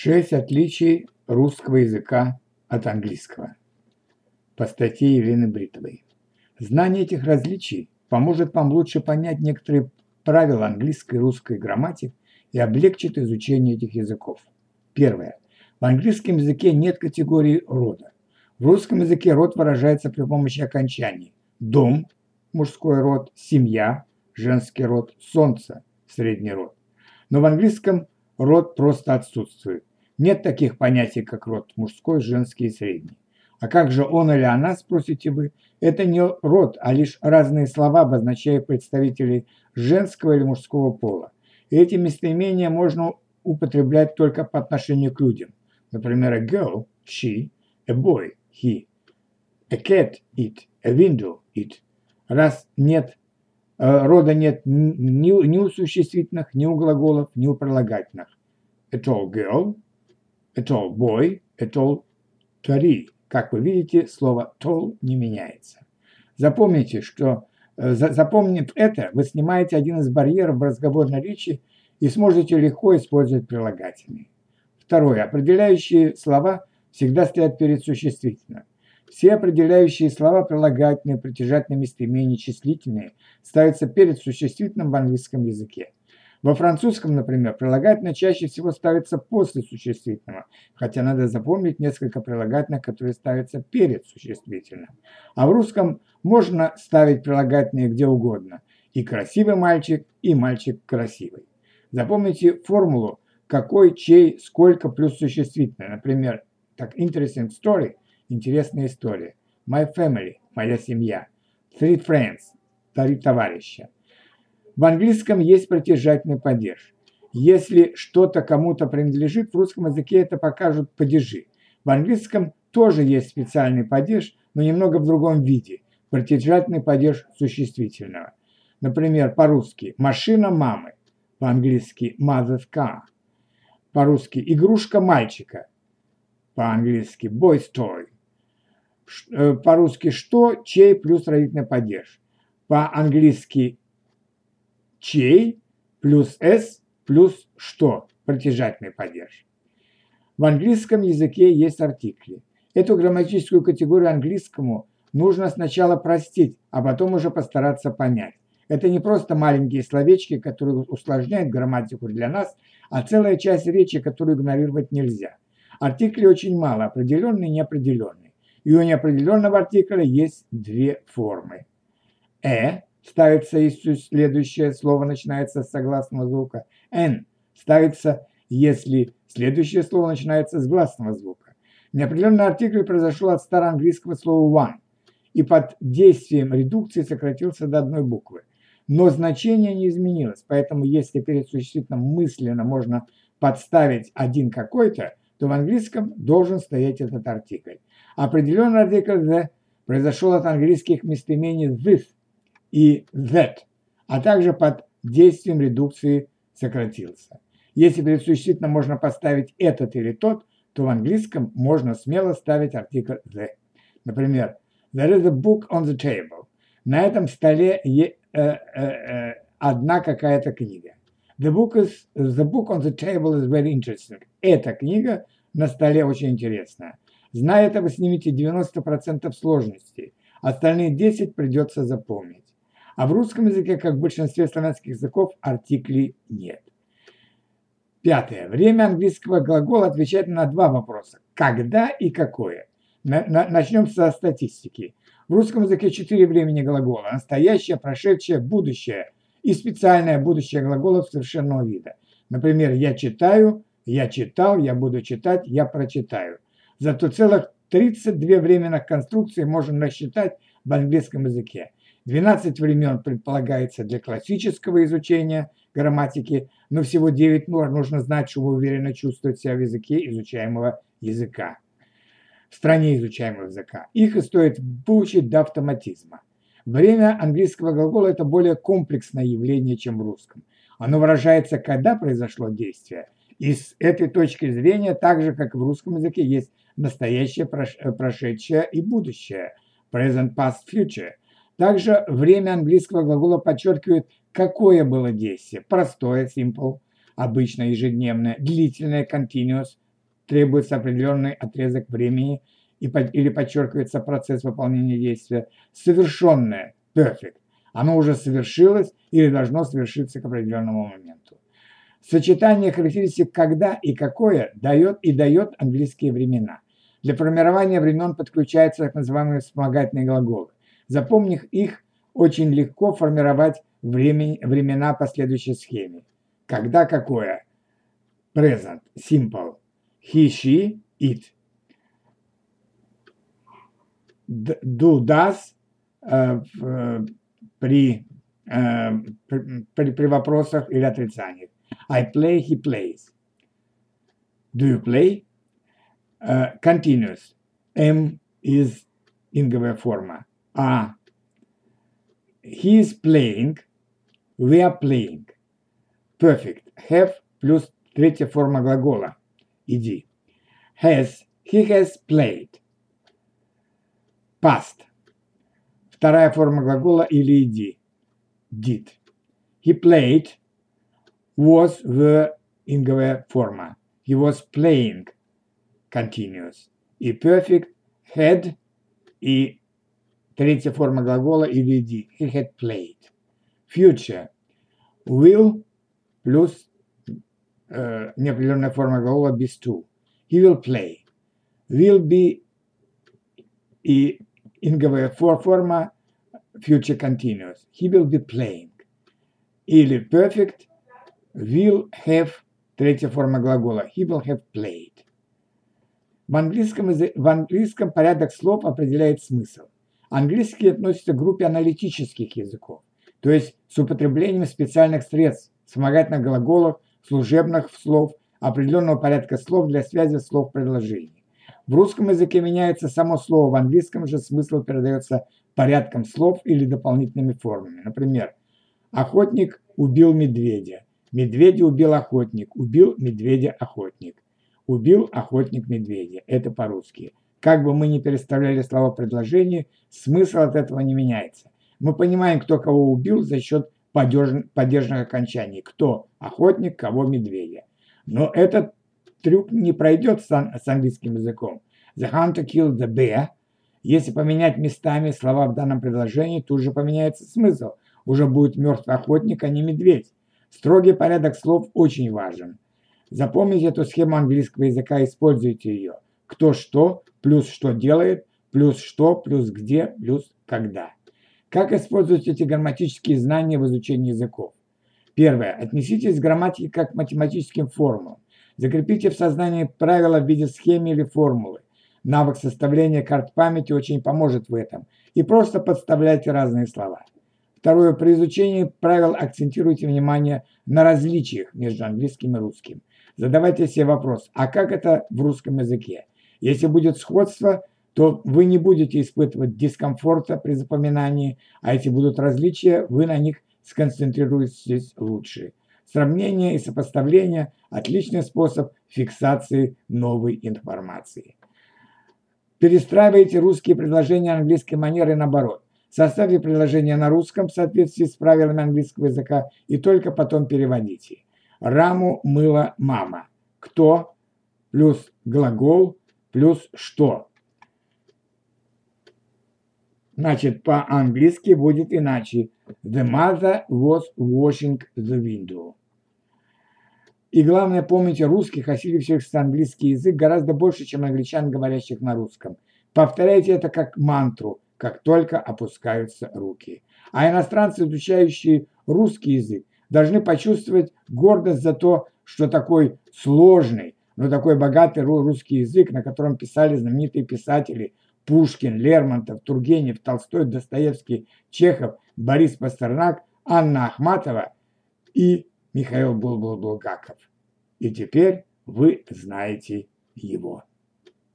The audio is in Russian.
Шесть отличий русского языка от английского. По статье Елены Бритовой. Знание этих различий поможет вам лучше понять некоторые правила английской и русской грамматик и облегчит изучение этих языков. Первое. В английском языке нет категории рода. В русском языке род выражается при помощи окончаний. Дом – мужской род, семья – женский род, солнце – средний род. Но в английском род просто отсутствует. Нет таких понятий, как род мужской, женский и средний. А как же он или она, спросите вы? Это не род, а лишь разные слова, обозначая представителей женского или мужского пола. И эти местоимения можно употреблять только по отношению к людям. Например, a girl – she, a boy – he, a cat – it, a window – it. Раз нет э, рода нет ни, ни у существительных, ни у глаголов, ни у прилагательных. A tall girl, tall boy, tall tree. Как вы видите, слово tall не меняется. Запомните, что э, запомнив это, вы снимаете один из барьеров в разговорной речи и сможете легко использовать прилагательные. Второе. Определяющие слова всегда стоят перед существительным. Все определяющие слова, прилагательные, притяжательные местоимения, числительные, ставятся перед существительным в английском языке. Во французском, например, прилагательное чаще всего ставится после существительного, хотя надо запомнить несколько прилагательных, которые ставятся перед существительным. А в русском можно ставить прилагательные где угодно. И красивый мальчик, и мальчик красивый. Запомните формулу какой, чей, сколько плюс существительное. Например, так interesting story – интересная история. My family – моя семья. Three friends – три товарища. В английском есть притяжательный падеж. Если что-то кому-то принадлежит, в русском языке это покажут падежи. В английском тоже есть специальный падеж, но немного в другом виде. Притяжательный падеж существительного. Например, по-русски «машина мамы», по-английски «mother's car», по-русски «игрушка мальчика», по-английски «boy's toy», э, по-русски «что», «чей» плюс родительный падеж, по-английски чей плюс s плюс что, притяжательный падеж. В английском языке есть артикли. Эту грамматическую категорию английскому нужно сначала простить, а потом уже постараться понять. Это не просто маленькие словечки, которые усложняют грамматику для нас, а целая часть речи, которую игнорировать нельзя. Артиклей очень мало, определенные и неопределенные. И у неопределенного артикля есть две формы. «э» ставится если следующее слово начинается с согласного звука. N ставится, если следующее слово начинается с гласного звука. Неопределенный артикль произошел от староанглийского слова one и под действием редукции сократился до одной буквы. Но значение не изменилось, поэтому если перед существительным мысленно можно подставить один какой-то, то в английском должен стоять этот артикль. Определенный артикль the произошел от английских местоимений this и that, а также под действием редукции сократился. Если перед существительным можно поставить этот или тот, то в английском можно смело ставить артикль the. Например, there is a book on the table. На этом столе е, э, э, э, одна какая-то книга. The book, is, the book on the table is very interesting. Эта книга на столе очень интересная. Зная это, вы снимете 90% сложностей. Остальные 10 придется запомнить. А в русском языке, как в большинстве славянских языков, артиклей нет. Пятое. Время английского глагола отвечает на два вопроса. Когда и какое? Начнем со статистики. В русском языке четыре времени глагола. Настоящее, прошедшее, будущее. И специальное будущее глаголов совершенного вида. Например, я читаю, я читал, я буду читать, я прочитаю. Зато целых 32 временных конструкции можно рассчитать в английском языке. 12 времен предполагается для классического изучения грамматики, но всего 9 норм нужно знать, чтобы уверенно чувствовать себя в языке изучаемого языка. В стране изучаемого языка. Их и стоит выучить до автоматизма. Время английского глагола – это более комплексное явление, чем в русском. Оно выражается, когда произошло действие. И с этой точки зрения, так же, как в русском языке, есть настоящее, прошедшее и будущее – present, past, future – также время английского глагола подчеркивает, какое было действие. Простое, simple, обычное, ежедневное, длительное, continuous, требуется определенный отрезок времени и, или подчеркивается процесс выполнения действия. Совершенное – perfect. Оно уже совершилось или должно совершиться к определенному моменту. Сочетание характеристик «когда» и «какое» дает и дает английские времена. Для формирования времен подключаются так называемые вспомогательные глаголы. Запомнив их, очень легко формировать времени, времена по следующей схеме. Когда какое? Present, simple. He, she, it. Do, does э, э, при, э, при, при вопросах или отрицаниях. I play, he plays. Do you play? Uh, continuous. M is инговая форма. А. He is playing. We are playing. Perfect. Have плюс третья форма глагола. Иди. Has. He has played. Past. Вторая форма глагола или иди. Did. He played was the инговая форма. He was playing continuous. И perfect had и третья форма глагола did. He had played. Future will плюс э, неопределенная форма глагола без to. He will play. Will be и инговая форма future continuous. He will be playing. Или perfect will have, третья форма глагола, he will have played. В английском, в английском порядок слов определяет смысл. Английский относится к группе аналитических языков, то есть с употреблением специальных средств, вспомогательных глаголов, служебных слов, определенного порядка слов для связи слов предложений. В русском языке меняется само слово, в английском же смысл передается порядком слов или дополнительными формами. Например, охотник убил медведя, Медведя убил охотник, убил медведя охотник. Убил охотник медведя. Это по-русски. Как бы мы ни переставляли слова предложения, смысл от этого не меняется. Мы понимаем, кто кого убил за счет поддержанных окончаний. Кто охотник, кого медведя. Но этот трюк не пройдет с, с английским языком. The hunter killed the bear. Если поменять местами слова в данном предложении, тут же поменяется смысл. Уже будет мертвый охотник, а не медведь. Строгий порядок слов очень важен. Запомните эту схему английского языка, используйте ее. Кто что, плюс что делает, плюс что, плюс где, плюс когда. Как использовать эти грамматические знания в изучении языков? Первое. Отнеситесь к грамматике как к математическим формулам. Закрепите в сознании правила в виде схемы или формулы. Навык составления карт памяти очень поможет в этом. И просто подставляйте разные слова. Второе. При изучении правил акцентируйте внимание на различиях между английским и русским. Задавайте себе вопрос, а как это в русском языке? Если будет сходство, то вы не будете испытывать дискомфорта при запоминании, а если будут различия, вы на них сконцентрируетесь лучше. Сравнение и сопоставление – отличный способ фиксации новой информации. Перестраивайте русские предложения английской манеры наоборот. Составьте предложение на русском в соответствии с правилами английского языка и только потом переводите. Раму мыла мама. Кто плюс глагол плюс что. Значит, по-английски будет иначе. The mother was washing the window. И главное, помните, русских, осилившихся английский язык, гораздо больше, чем англичан, говорящих на русском. Повторяйте это как мантру – как только опускаются руки. А иностранцы, изучающие русский язык, должны почувствовать гордость за то, что такой сложный, но такой богатый русский язык, на котором писали знаменитые писатели Пушкин, Лермонтов, Тургенев, Толстой, Достоевский, Чехов, Борис Пастернак, Анна Ахматова и Михаил Булбул-Булгаков. И теперь вы знаете его.